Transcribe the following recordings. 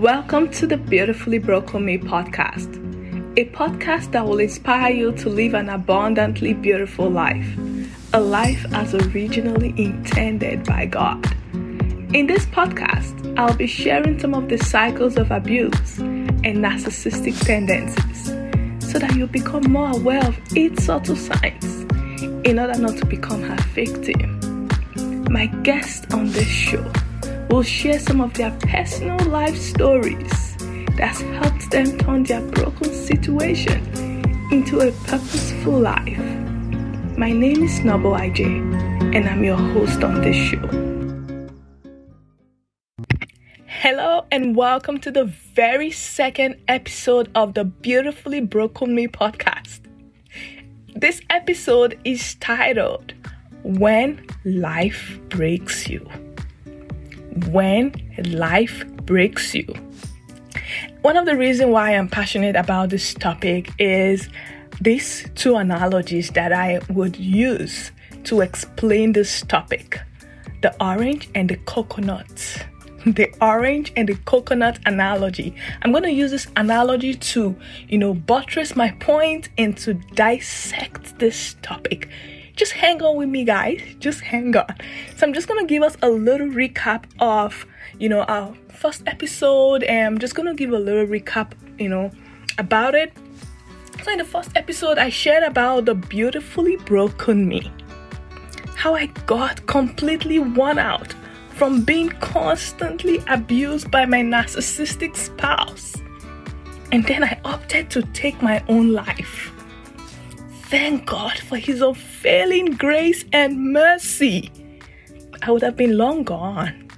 Welcome to the Beautifully Broken Me podcast, a podcast that will inspire you to live an abundantly beautiful life, a life as originally intended by God. In this podcast, I'll be sharing some of the cycles of abuse and narcissistic tendencies so that you become more aware of its subtle signs in order not to become her victim. My guest on this show will share some of their personal life stories that's helped them turn their broken situation into a purposeful life. My name is Noble IJ, and I'm your host on this show. Hello, and welcome to the very second episode of the Beautifully Broken Me podcast. This episode is titled When Life Breaks You when life breaks you. One of the reasons why I'm passionate about this topic is these two analogies that I would use to explain this topic the orange and the coconut. The orange and the coconut analogy. I'm going to use this analogy to, you know, buttress my point and to dissect this topic just hang on with me, guys. Just hang on. So I'm just gonna give us a little recap of, you know, our first episode, and I'm just gonna give a little recap, you know, about it. So in the first episode, I shared about the beautifully broken me, how I got completely worn out from being constantly abused by my narcissistic spouse. And then I opted to take my own life thank God for His unfailing grace and mercy. I would have been long gone.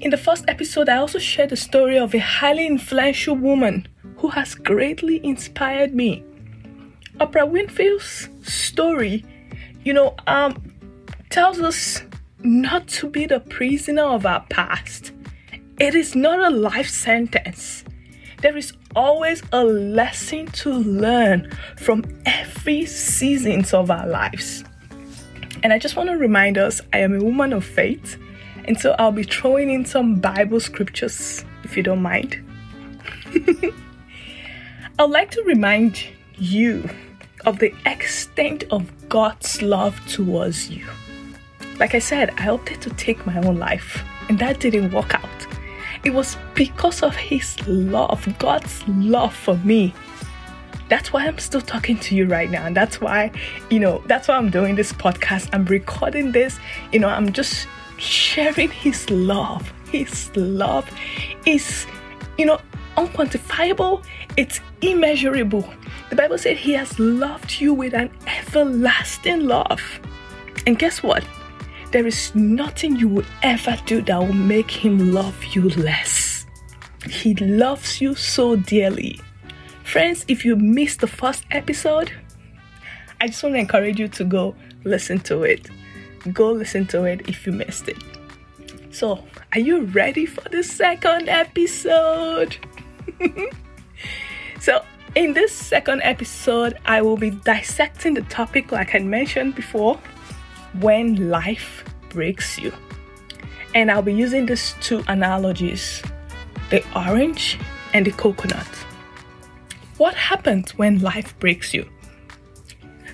In the first episode, I also shared the story of a highly influential woman who has greatly inspired me. Oprah Winfrey's story, you know, um, tells us not to be the prisoner of our past. It is not a life sentence. There is always a lesson to learn from every seasons of our lives. And I just want to remind us I am a woman of faith, and so I'll be throwing in some Bible scriptures if you don't mind. I'd like to remind you of the extent of God's love towards you. Like I said, I opted to take my own life, and that didn't work out. It was because of His love, God's love for me. That's why I'm still talking to you right now. And that's why, you know, that's why I'm doing this podcast. I'm recording this. You know, I'm just sharing His love. His love is, you know, unquantifiable, it's immeasurable. The Bible said He has loved you with an everlasting love. And guess what? There is nothing you will ever do that will make him love you less. He loves you so dearly. Friends, if you missed the first episode, I just want to encourage you to go listen to it. Go listen to it if you missed it. So, are you ready for the second episode? so, in this second episode, I will be dissecting the topic like I mentioned before when life breaks you. And I'll be using these two analogies the orange and the coconut. What happens when life breaks you?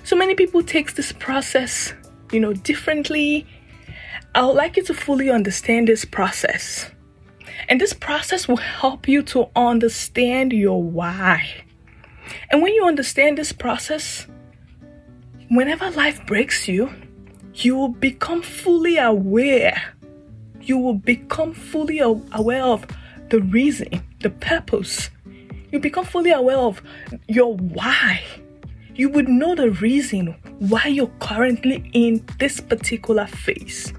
So many people take this process, you know, differently. I would like you to fully understand this process. And this process will help you to understand your why. And when you understand this process, whenever life breaks you, you will become fully aware. You will become fully aware of the reason, the purpose. You become fully aware of your why. You would know the reason why you're currently in this particular phase.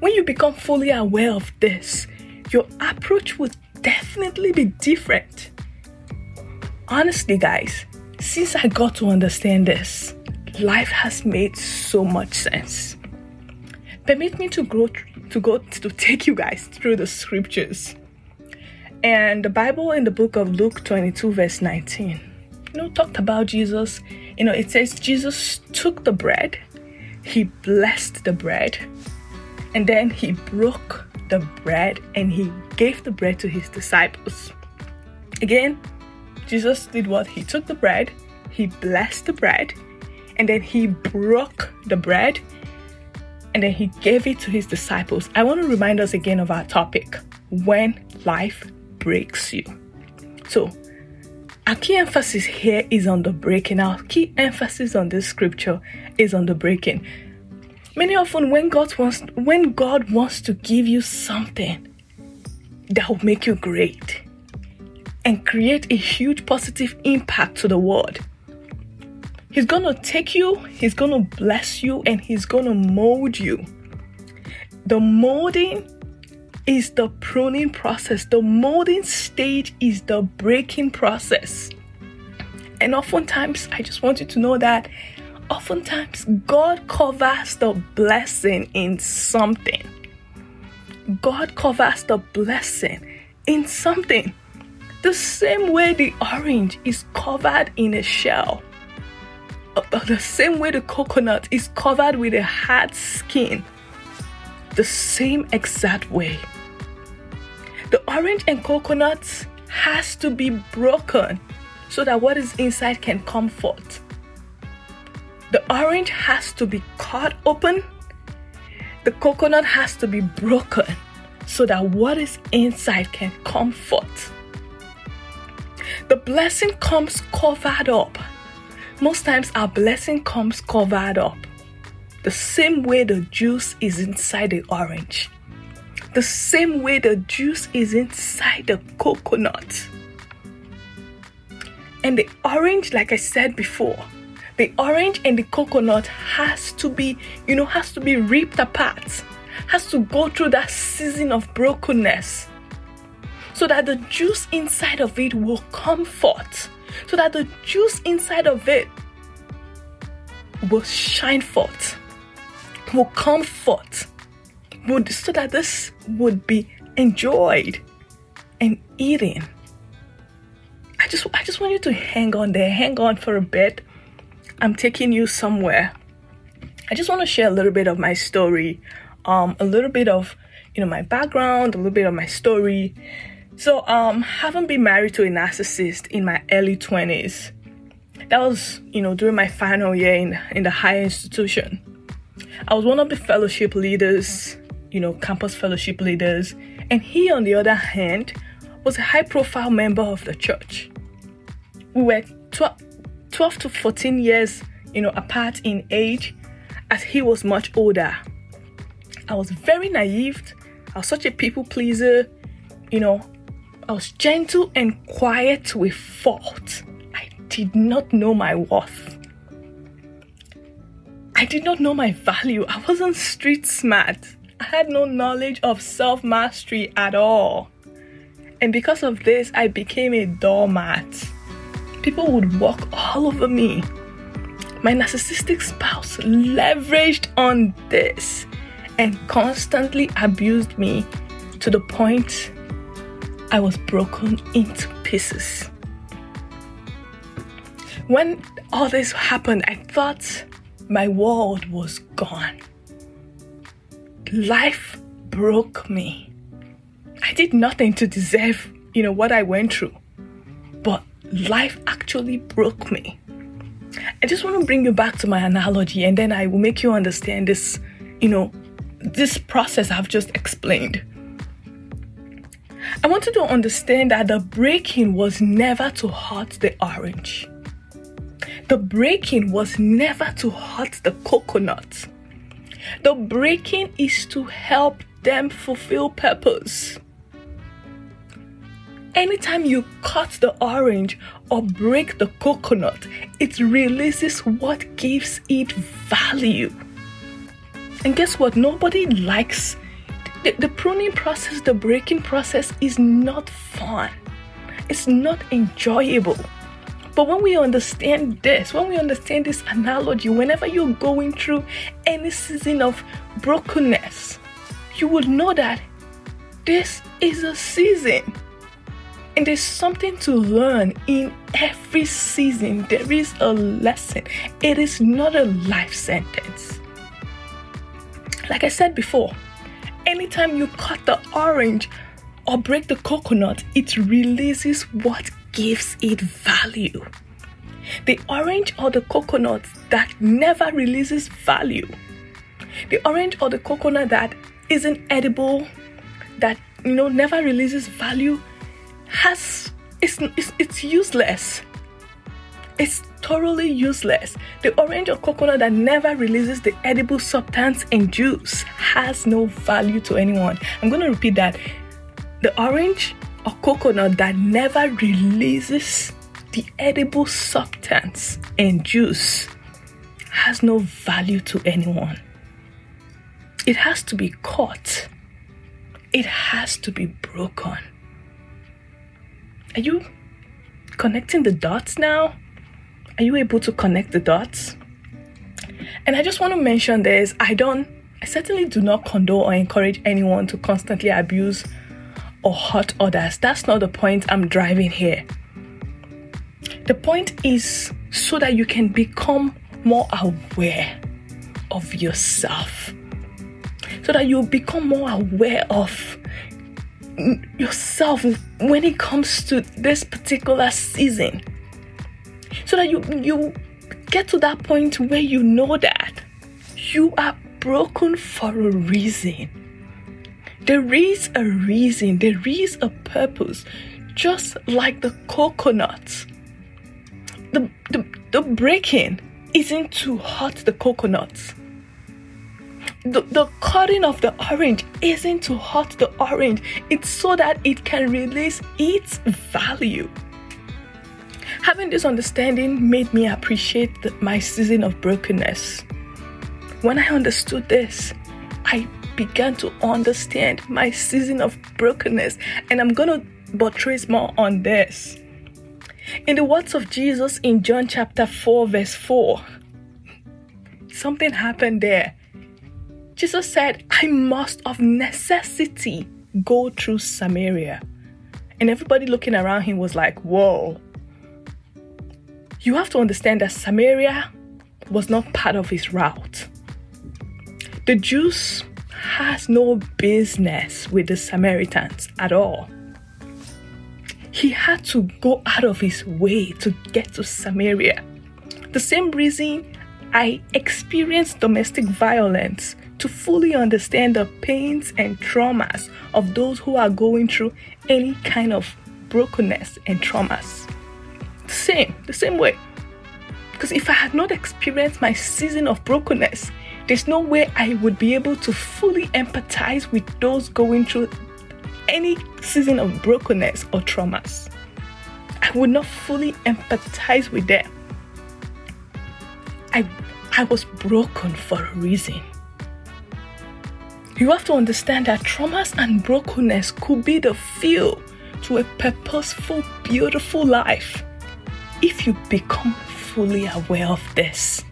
When you become fully aware of this, your approach would definitely be different. Honestly, guys, since I got to understand this, life has made so much sense. Permit me to go to go to take you guys through the scriptures. And the Bible in the book of Luke 22, verse 19, you know, talked about Jesus. You know, it says Jesus took the bread, he blessed the bread, and then he broke the bread and he gave the bread to his disciples. Again, Jesus did what? He took the bread, he blessed the bread, and then he broke the bread and then he gave it to his disciples. I want to remind us again of our topic when life breaks you. So, our key emphasis here is on the breaking. Our key emphasis on this scripture is on the breaking. Many often when God wants when God wants to give you something that will make you great and create a huge positive impact to the world. He's going to take you, he's going to bless you and he's going to mold you. The molding is the pruning process. The molding stage is the breaking process. And oftentimes, I just want you to know that oftentimes God covers the blessing in something. God covers the blessing in something. The same way the orange is covered in a shell. The same way the coconut is covered with a hard skin. The same exact way. The orange and coconut has to be broken so that what is inside can come forth. The orange has to be cut open. The coconut has to be broken so that what is inside can come forth. The blessing comes covered up. Most times, our blessing comes covered up. The same way the juice is inside the orange, the same way the juice is inside the coconut. And the orange, like I said before, the orange and the coconut has to be, you know, has to be ripped apart, has to go through that season of brokenness so that the juice inside of it will come forth, so that the juice inside of it will shine forth, will come forth, would, so that this would be enjoyed and eaten. I just I just want you to hang on there, hang on for a bit I'm taking you somewhere. I just want to share a little bit of my story, um, a little bit of you know my background, a little bit of my story. So, um, having been married to a narcissist in my early 20s, that was you know during my final year in in the higher institution. I was one of the fellowship leaders, you know, campus fellowship leaders, and he, on the other hand, was a high profile member of the church. We were 12, 12 to 14 years, you know, apart in age, as he was much older. I was very naive. I was such a people pleaser. You know, I was gentle and quiet with fault. I did not know my worth. I did not know my value. I wasn't street smart. I had no knowledge of self mastery at all. And because of this, I became a doormat people would walk all over me. My narcissistic spouse leveraged on this and constantly abused me to the point I was broken into pieces. When all this happened, I thought my world was gone. Life broke me. I did nothing to deserve, you know, what I went through. But life actually broke me. I just want to bring you back to my analogy and then I will make you understand this, you know, this process I've just explained. I want you to understand that the breaking was never to hurt the orange. The breaking was never to hurt the coconut. The breaking is to help them fulfill purpose. Anytime you cut the orange or break the coconut, it releases what gives it value. And guess what? Nobody likes the, pruning process, the breaking process is not fun. It's not enjoyable. But when we understand this, when we understand this analogy, whenever you're going through any season of brokenness, you will know that this is a season and there's something to learn in every season. There is a lesson. It is not a life sentence. Like I said before, anytime you cut the orange or break the coconut, it releases what gives it value. The orange or the coconut that never releases value. The orange or the coconut that isn't edible, that you know never releases value, has it's, it's, it's useless. It's thoroughly useless. The orange or coconut that never releases the edible substance and juice has no value to anyone. I'm going to repeat that. The orange or coconut that never releases the edible substance and juice has no value to anyone. It has to be caught, it has to be broken. Are you connecting the dots now? Are you able to connect the dots? And I just want to mention this I don't, I certainly do not condone or encourage anyone to constantly abuse or hurt others. That's not the point I'm driving here. The point is so that you can become more aware of yourself, so that you become more aware of yourself when it comes to this particular season so that you you get to that point where you know that you are broken for a reason. There is a reason there is a purpose just like the coconut the the, the breaking isn't to hurt the coconuts. The, the cutting of the orange isn't to hurt the orange, it's so that it can release its value. Having this understanding made me appreciate the, my season of brokenness. When I understood this, I began to understand my season of brokenness, and I'm going to buttress more on this. In the words of Jesus in John chapter 4, verse 4, something happened there Jesus said, I must of necessity go through Samaria. And everybody looking around him was like, Whoa. You have to understand that Samaria was not part of his route. The Jews has no business with the Samaritans at all. He had to go out of his way to get to Samaria. The same reason I experienced domestic violence to fully understand the pains and traumas of those who are going through any kind of brokenness and traumas. The same, the same way. Because if I had not experienced my season of brokenness, there's no way I would be able to fully empathize with those going through any season of brokenness or traumas. I would not fully empathize with them. I, I was broken for a reason. You have to understand that traumas and brokenness could be the fuel to a purposeful, beautiful life if you become fully aware of this.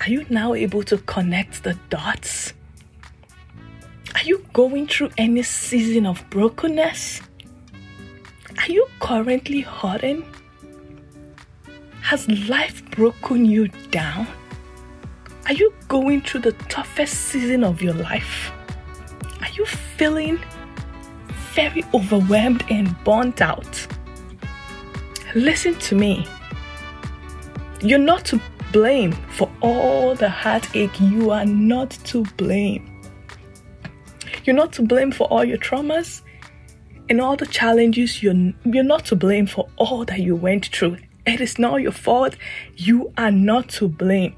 Are you now able to connect the dots? Are you going through any season of brokenness? Are you currently hurting? Has life broken you down? Are you going through the toughest season of your life? Are you feeling very overwhelmed and burnt out? Listen to me. You're not to blame for all the heartache. You are not to blame. You're not to blame for all your traumas and all the challenges. You're, you're not to blame for all that you went through. It is not your fault. You are not to blame.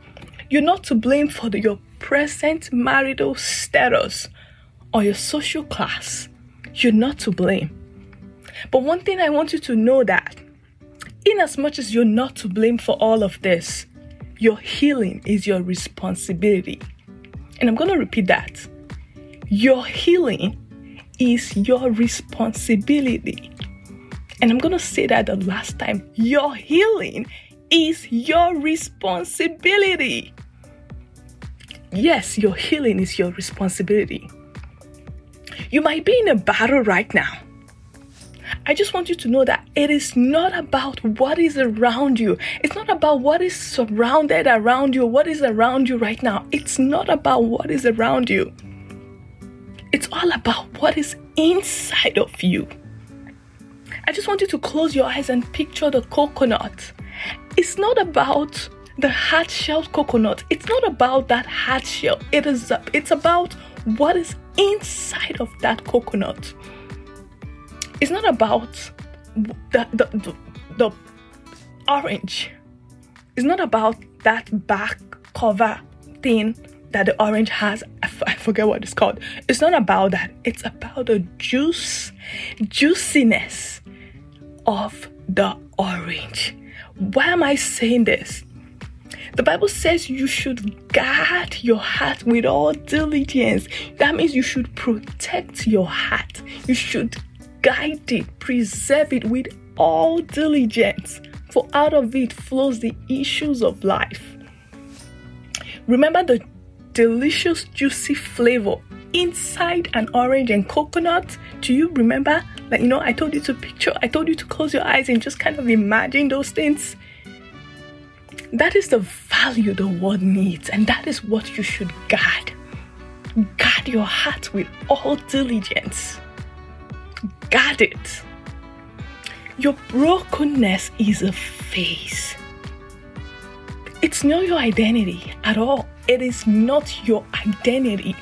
You're not to blame for the, your present marital status or your social class. You're not to blame. But one thing I want you to know that in as much as you're not to blame for all of this, your healing is your responsibility. And I'm going to repeat that. Your healing is your responsibility. And I'm going to say that the last time. Your healing is your responsibility. Yes, your healing is your responsibility. You might be in a battle right now. I just want you to know that it is not about what is around you. It's not about what is surrounded around you, what is around you right now. It's not about what is around you. It's all about what is inside of you. I just want you to close your eyes and picture the coconut. It's not about the hard shell coconut. It's not about that hard shell. It is up, it's about what is inside of that coconut. It's not about the the, the, the orange. It's not about that back cover thing that the orange has. I, f- I forget what it's called. It's not about that. It's about the juice, juiciness of the orange. Why am I saying this? The Bible says you should guard your heart with all diligence. That means you should protect your heart. You should guide it, preserve it with all diligence, for out of it flows the issues of life. Remember the delicious, juicy flavor inside an orange and coconut? Do you remember? Like, you know, I told you to picture, I told you to close your eyes and just kind of imagine those things. That is the value the world needs, and that is what you should guard. Guard your heart with all diligence. Guard it. Your brokenness is a phase. It's not your identity at all. It is not your identity.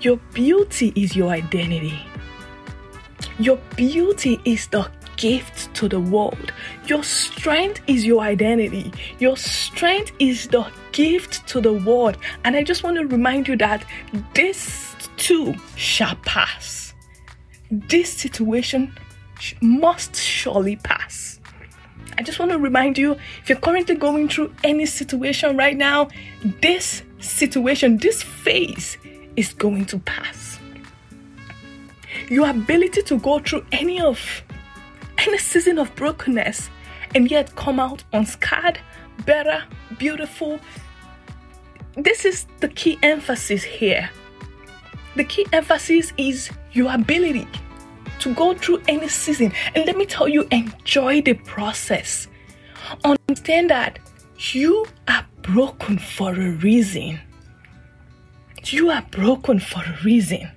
Your beauty is your identity. Your beauty is the gift to the world. Your strength is your identity. Your strength is the gift to the world. And I just want to remind you that this too shall pass. This situation must surely pass. I just want to remind you if you're currently going through any situation right now, this situation, this phase is going to pass. Your ability to go through any of any season of brokenness and yet come out unscarred, better, beautiful. This is the key emphasis here. The key emphasis is your ability to go through any season. And let me tell you, enjoy the process. Understand that you are broken for a reason. You are broken for a reason.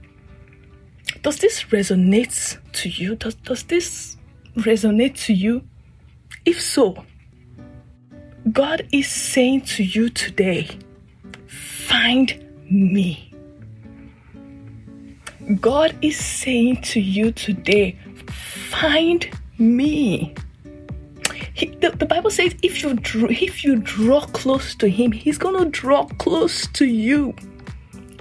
Does this resonate to you? Does, does this resonate to you? If so, God is saying to you today, find me. God is saying to you today, find me. He, the, the, Bible says if you draw, if you draw close to him, he's going to draw close to you.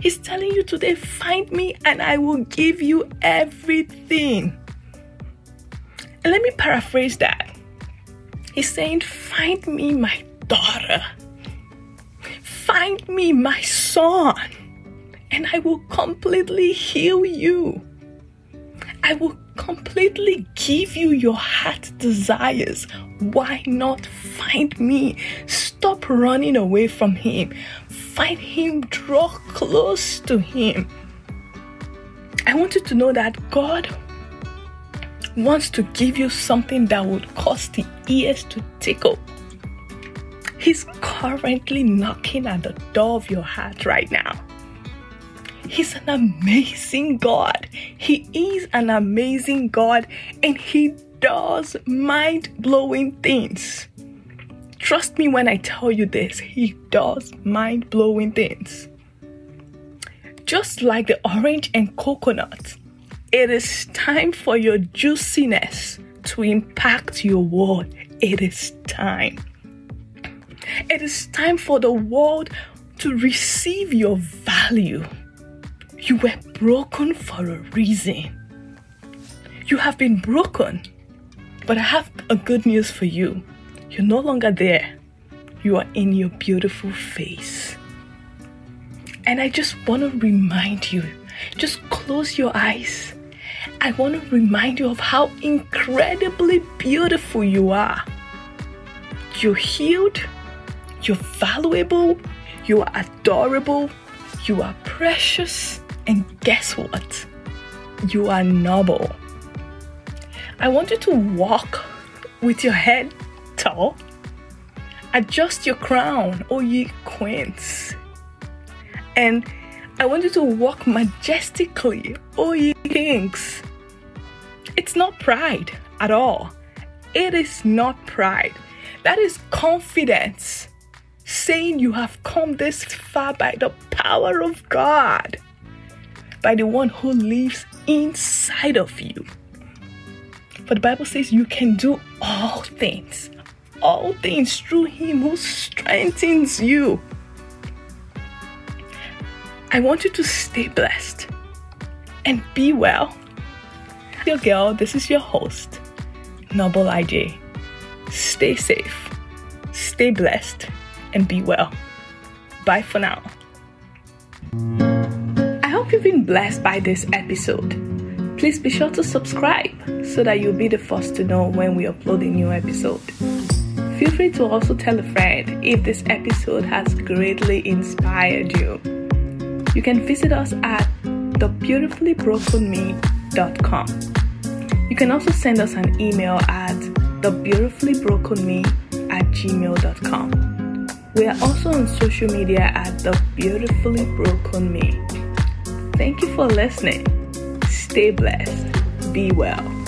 He's telling you today, find me and I will give you everything. And let me paraphrase that. He's saying, Find me, my daughter. Find me, my son. And I will completely heal you. I will completely give you your heart desires. Why not find me? Stop running away from him. Find him, draw close to him. I want you to know that God wants to give you something that would cause the ears to tickle. He's currently knocking at the door of your heart right now. He's an amazing God. He is an amazing God and He does mind blowing things. Trust me when I tell you this, He does mind blowing things. Just like the orange and coconut, it is time for your juiciness to impact your world. It is time. It is time for the world to receive your value. You were broken for a reason. You have been broken, but I have a good news for you. You're no longer there. You are in your beautiful face. And I just want to remind you just close your eyes I want to remind you of how incredibly beautiful you are. You're healed, you're valuable, you are adorable, you are precious, and guess what? You are noble. I want you to walk with your head tall. Adjust your crown, O ye queens. And I want you to walk majestically, O ye kings. It's not pride at all. It is not pride. That is confidence. Saying you have come this far by the power of God, by the one who lives inside of you. For the Bible says you can do all things, all things through Him who strengthens you. I want you to stay blessed and be well. Your girl, this is your host, Noble IJ. Stay safe, stay blessed, and be well. Bye for now. Hope you've been blessed by this episode. Please be sure to subscribe so that you'll be the first to know when we upload a new episode. Feel free to also tell a friend if this episode has greatly inspired you. You can visit us at thebeautifully.brokenme.com. You can also send us an email at thebeautifully.brokenme at gmail.com. We are also on social media at The Beautifully Broken Me. Thank you for listening. Stay blessed. Be well.